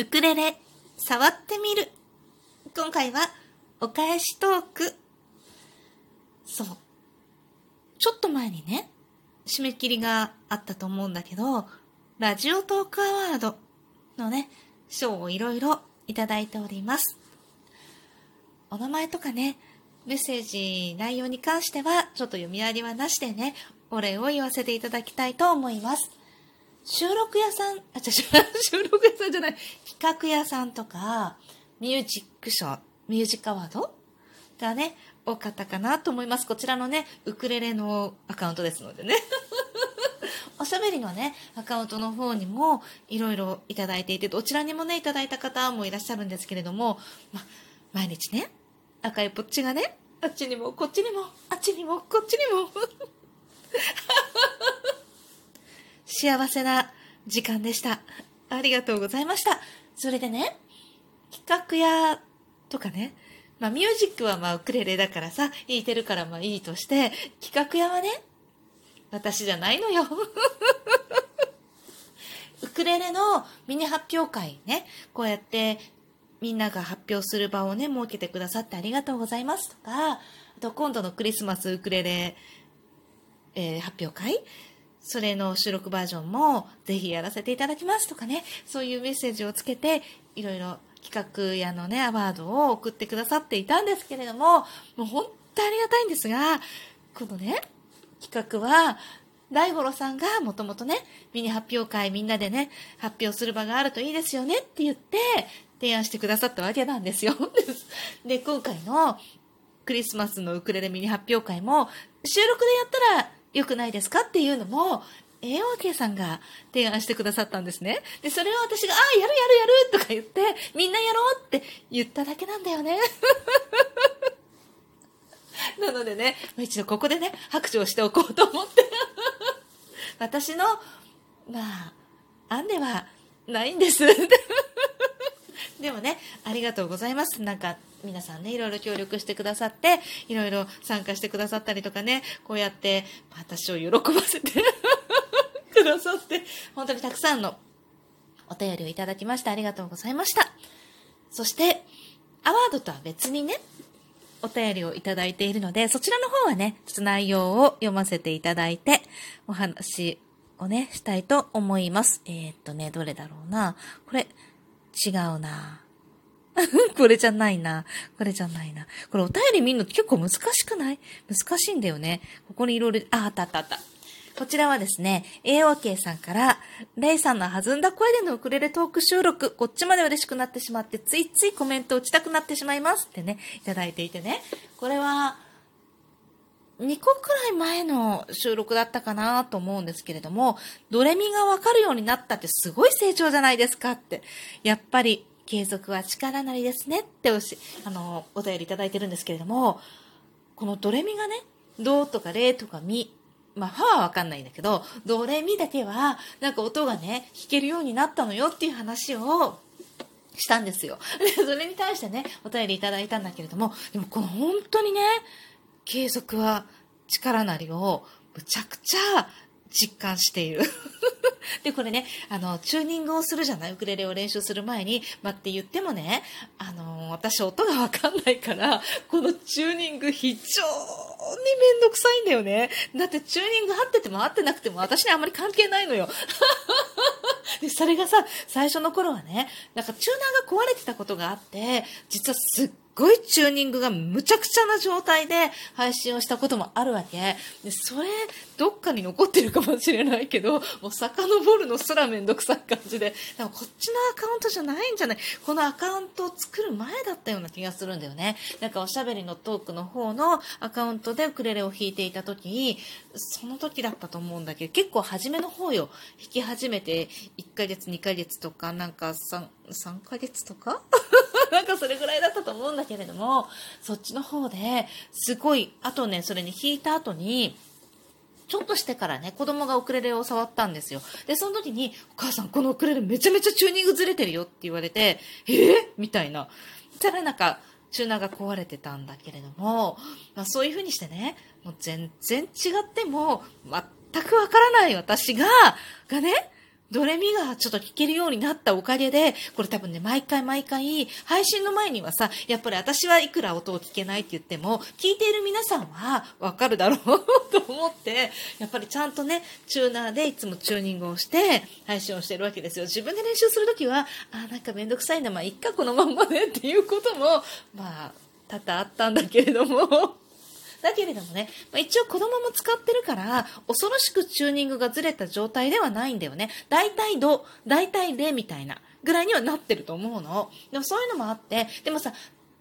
ウクレレ、触ってみる。今回は、お返しトーク。そう。ちょっと前にね、締め切りがあったと思うんだけど、ラジオトークアワードのね、賞をいろいろいただいております。お名前とかね、メッセージ内容に関しては、ちょっと読み上げはなしでね、お礼を言わせていただきたいと思います。収録屋さん、あ、違う、収録屋さんじゃない、企画屋さんとか、ミュージックショー、ミュージックアワード？がね、多かったかなと思います。こちらのね、ウクレレのアカウントですのでね。おしゃべりのね、アカウントの方にもいろいろいただいていて、どちらにもね、いただいた方もいらっしゃるんですけれども、ま、毎日ね、赤いポッチがね、あっちにも、こっちにも、あっちにも、こっちにも。幸せな時間でした。ありがとうございました。それでね、企画屋とかね、まあミュージックはまあウクレレだからさ、弾いてるからまあいいとして、企画屋はね、私じゃないのよ。ウクレレのミニ発表会ね、こうやってみんなが発表する場をね、設けてくださってありがとうございますとか、あと今度のクリスマスウクレレ、えー、発表会それの収録バージョンもぜひやらせていただきますとかね、そういうメッセージをつけて、いろいろ企画やのね、アワードを送ってくださっていたんですけれども、もう本当ありがたいんですが、このね、企画は、大五郎さんがもともとね、ミニ発表会みんなでね、発表する場があるといいですよねって言って、提案してくださったわけなんですよ。で、今回のクリスマスのウクレレミニ発表会も、収録でやったら良くないですか？っていうのも、AOK さんが提案してくださったんですね。で、それを私が、ああ、やるやるやるとか言って、みんなやろうって言っただけなんだよね。なのでね、一度ここでね、拍手をしておこうと思って。私の、まあ、案ではないんです。でもね、ありがとうございます。なんか、皆さんね、いろいろ協力してくださって、いろいろ参加してくださったりとかね、こうやって、私を喜ばせて くださって、本当にたくさんのお便りをいただきましてありがとうございました。そして、アワードとは別にね、お便りをいただいているので、そちらの方はね、ちょっと内容を読ませていただいて、お話をね、したいと思います。えー、っとね、どれだろうな。これ、違うな。これじゃないな。これじゃないな。これお便り見るの結構難しくない？難しいんだよね。ここにいろいろ、あ、あったあったあった。こちらはですね、AOK さんから、レイさんの弾んだ声でのウクレレトーク収録、こっちまで嬉しくなってしまって、ついついコメント打ちたくなってしまいますってね、いただいていてね。これは、2個くらい前の収録だったかなと思うんですけれども、ドレミがわかるようになったってすごい成長じゃないですかって。やっぱり継続は力なりですねっておし、あの、お便りいただいてるんですけれども、このドレミがね、ドとかレとかミ、まあ、ファはわかんないんだけど、ドレミだけは、なんか音がね、弾けるようになったのよっていう話を、したんですよ。で、それに対してね、お便りいただいたんだけれども、でもこの本当にね、継続は力なりを、むちゃくちゃ実感している。で、これね、あの、チューニングをするじゃない？ウクレレを練習する前に、ま、って言ってもね、あの、私音がわかんないから、このチューニング非常にめんどくさいんだよね。だってチューニング合ってても合ってなくても私にあんまり関係ないのよ。で、それがさ、最初の頃はね、なんかチューナーが壊れてたことがあって、実はすっごいチューニングがむちゃくちゃな状態で配信をしたこともあるわけ。で、それ、どっかに残ってるかもしれないけど、もう遡るのすらめんどくさい感じで、でもこっちのアカウントじゃないんじゃない？このアカウントを作る前だったような気がするんだよね。なんかおしゃべりのトークの方のアカウントでウクレレを弾いていた時、その時だったと思うんだけど、結構初めの方よ。弾き始めて1ヶ月、2ヶ月とか、なんか3、3ヶ月とか？なんかそれぐらいだったと思うんだけれども、そっちの方で、すごい、あとね、それに弾いた後に、ちょっとしてからね、子供がウクレレを触ったんですよ。で、その時に、お母さん、このウクレレめちゃめちゃチューニングずれてるよって言われて、えー、みたいな。たらなんか、チューナーが壊れてたんだけれども、まあ、そういう風にしてね、もう全然違っても、全くわからない私が、がね、ドレミがちょっと聞けるようになったおかげで、これ多分ね、毎回毎回、配信の前にはさ、やっぱり私はいくら音を聞けないって言っても、聞いている皆さんはわかるだろう と思って、やっぱりちゃんとね、チューナーでいつもチューニングをして、配信をしてるわけですよ。自分で練習するときは、あ、なんかめんどくさいな、まあ、いっか、このまんまでっていうことも、まあ、多々あったんだけれども、だけれどもね、まあ、一応子供も使ってるから、恐ろしくチューニングがずれた状態ではないんだよね。大体ド、大体レみたいなぐらいにはなってると思うの。でもそういうのもあって、でもさ、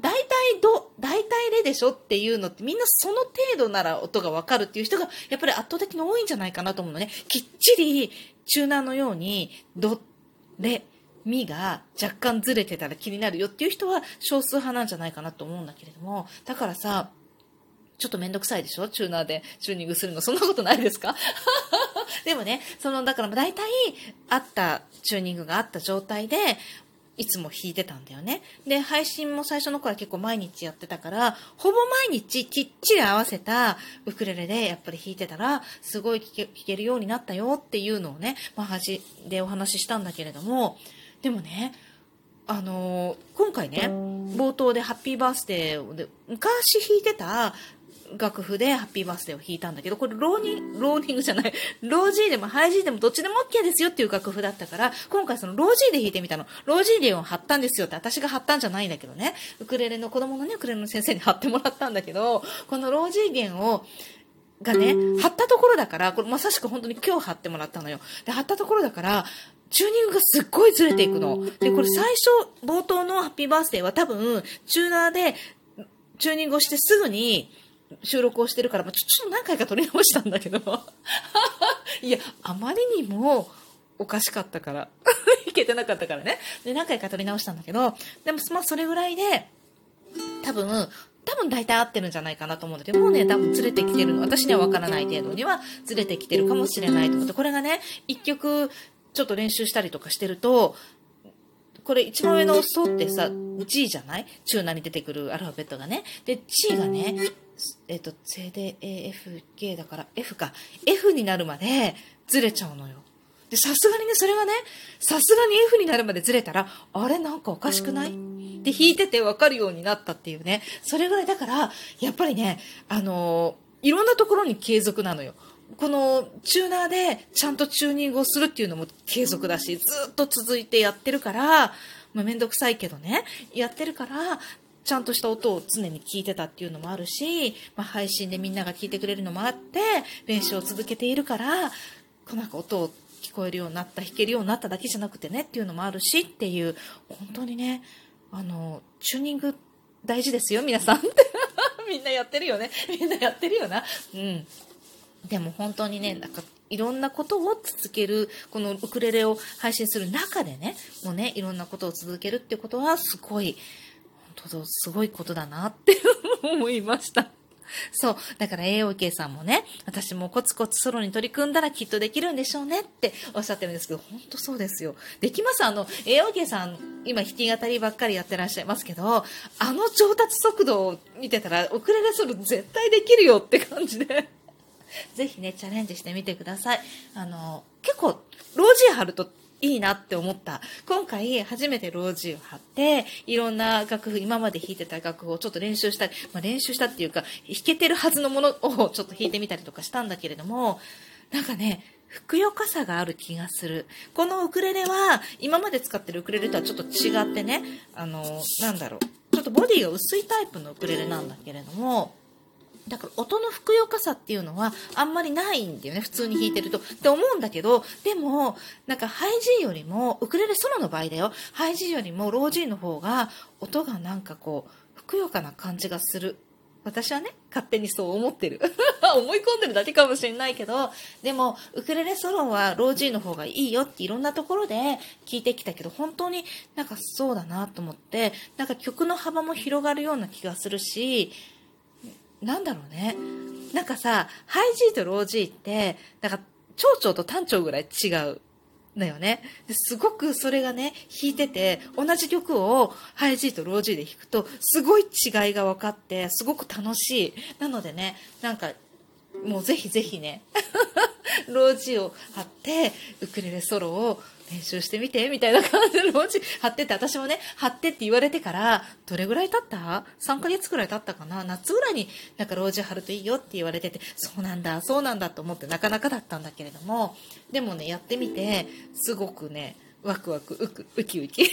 大体ド、大体レでしょっていうのってみんなその程度なら音がわかるっていう人がやっぱり圧倒的に多いんじゃないかなと思うのね。きっちりチューナーのようにド、レ、ミが若干ずれてたら気になるよっていう人は少数派なんじゃないかなと思うんだけれども、だからさ、ちょっとめんどくさいでしょ？チューナーでチューニングするの。そんなことないですか？でもね、その、だから大体、あったチューニングがあった状態で、いつも弾いてたんだよね。で、配信も最初の頃は結構毎日やってたから、ほぼ毎日きっちり合わせたウクレレでやっぱり弾いてたら、すごい弾け弾けるようになったよっていうのをね、まあ、端でお話ししたんだけれども、でもね、あのー、今回ね、冒頭でハッピーバースデーで、昔弾いてた楽譜でハッピーバースデーを弾いたんだけど、これローニング、ローニングじゃない、 Low G でも High G でもどっちでも OK ですよっていう楽譜だったから、今回その Low G で弾いてみたの。 Low G 弦を張ったんですよって私が張ったんじゃないんだけどね。ウクレレの子供のね、ウクレレの先生に貼ってもらったんだけど、このロージー弦を、がね、貼ったところだから、これまさしく本当に今日貼ってもらったのよ。で、貼ったところだから、チューニングがすっごいずれていくの。で、これ最初、冒頭のハッピーバースデーは多分、チューナーで、チューニングをしてすぐに、収録をしてるから、ちょちょっと何回か撮り直したんだけど。いや、あまりにもおかしかったから。いけてなかったからね。で、何回か撮り直したんだけど、でも、まあ、それぐらいで、多分、多分大体合ってるんじゃないかなと思うんだけど、もうね、多分ずれてきてるの。私にはわからない程度にはずれてきてるかもしれないと思って、これがね、一曲ちょっと練習したりとかしてると、これ一番上のソってさ、G じゃない？チューナに出てくるアルファベットがね。で、G がね、えっ、と、C、D、A、F、G だから F か。F になるまでずれちゃうのよ。で、さすがにね、それがね、さすがに F になるまでずれたら、あれなんかおかしくない？って弾いててわかるようになったっていうね。それぐらいだから、やっぱりね、あのー、いろんなところに継続なのよ。このチューナーでちゃんとチューニングをするっていうのも継続だし、ずっと続いてやってるから、まあ、めんどくさいけどね、やってるから、ちゃんとした音を常に聞いてたっていうのもあるし、まあ、配信でみんなが聞いてくれるのもあって、練習を続けているから、こなんか音を聞こえるようになった、弾けるようになっただけじゃなくてねっていうのもあるしっていう、本当にね、あの、チューニング大事ですよ、皆さんって。みんなやってるよね。みんなやってるよな。うん。でも本当にね、なんかいろんなことを続ける、このウクレレを配信する中でね、もうね、いろんなことを続けるってことはすごい、本当すごいことだなって思いました。そう。だから AOK さんもね、私もコツコツソロに取り組んだらきっとできるんでしょうねっておっしゃってるんですけど、本当そうですよ。できますあの、AOK さん、今弾き語りばっかりやってらっしゃいますけど、あの上達速度を見てたら、ウクレレソロ絶対できるよって感じで。ぜひね、チャレンジしてみてください。あの、結構、ロジー貼るといいなって思った。今回初めてロージーを貼って、いろんな楽譜、今まで弾いてた楽譜をちょっと練習したり、まあ、練習したっていうか、弾けてるはずのものをちょっと弾いてみたりとかしたんだけれども、なんかね、ふくよかさがある気がする。このウクレレは、今まで使ってるウクレレとはちょっと違ってね、あの、なんだろう。ちょっとボディが薄いタイプのウクレレなんだけれども、だから音のふくよかさっていうのはあんまりないんだよね、普通に弾いてると。って思うんだけど、でも、なんかハイジーよりも、ウクレレソロの場合だよ、ハイジーよりもロージーの方が音がなんかこう、ふくよかな感じがする。私はね、勝手にそう思ってる。思い込んでるだけかもしれないけど、でも、ウクレレソロはロージーの方がいいよっていろんなところで聞いてきたけど、本当になんかそうだなと思って、なんか曲の幅も広がるような気がするし、なんだろうね。なんかさ、ハイジーとロージーって、なんか、蝶々と短調ぐらい違う。だよね。すごくそれがね、弾いてて、同じ曲をハイジーとロージーで弾くと、すごい違いが分かって、すごく楽しい。なのでね、なんか、もうぜひぜひね、ロージを貼ってウクレレソロを練習してみてみたいな感じでロージ貼ってって私もね貼ってって言われてからどれぐらい経った ?3 ヶ月くらい経ったかな？夏ぐらいになんかロージ貼るといいよって言われててそうなんだそうなんだと思ってなかなかだったんだけれどもでもねやってみてすごくねワクワク、ウク、ウキウキ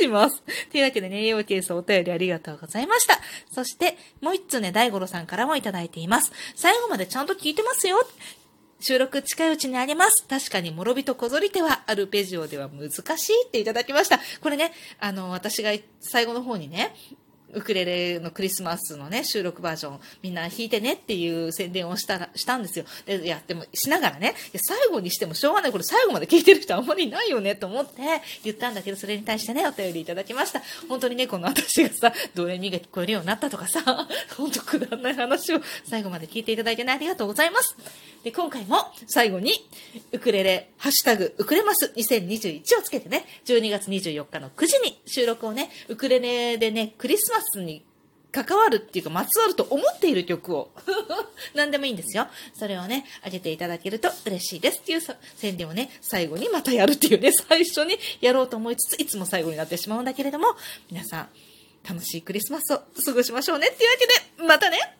します。というわけでね、栄養ケースお便りありがとうございました。そして、もう一つね、大五郎さんからもいただいています。最後までちゃんと聞いてますよ。収録近いうちにあります。確かに、諸人こぞり手はアルペジオでは難しいっていただきました。これね、あの、私が最後の方にね、ウクレレのクリスマスのね、収録バージョン、みんな弾いてねっていう宣伝をしたら、したんですよ。で、やっても、しながらね、最後にしてもしょうがない、これ最後まで聞いてる人あんまりいないよねと思って言ったんだけど、それに対してね、お便りいただきました。本当にね、この私がさ、ドレミが聞こえるようになったとかさ、本当くだらない話を最後まで聞いていただいてね、ありがとうございます。で、今回も最後に、ウクレレ、ハッシュタグ、ウクレマス2021をつけてね、12月24日の9時に収録をね、ウクレレでね、クリスマススに関わるっていうか、まつわると思っている曲を。何でもいいんですよ。それをね、あげていただけると嬉しいです。っていう宣伝をね、最後にまたやるっていうね、最初にやろうと思いつつ、いつも最後になってしまうんだけれども、皆さん、楽しいクリスマスを過ごしましょうね。っていうわけで、またね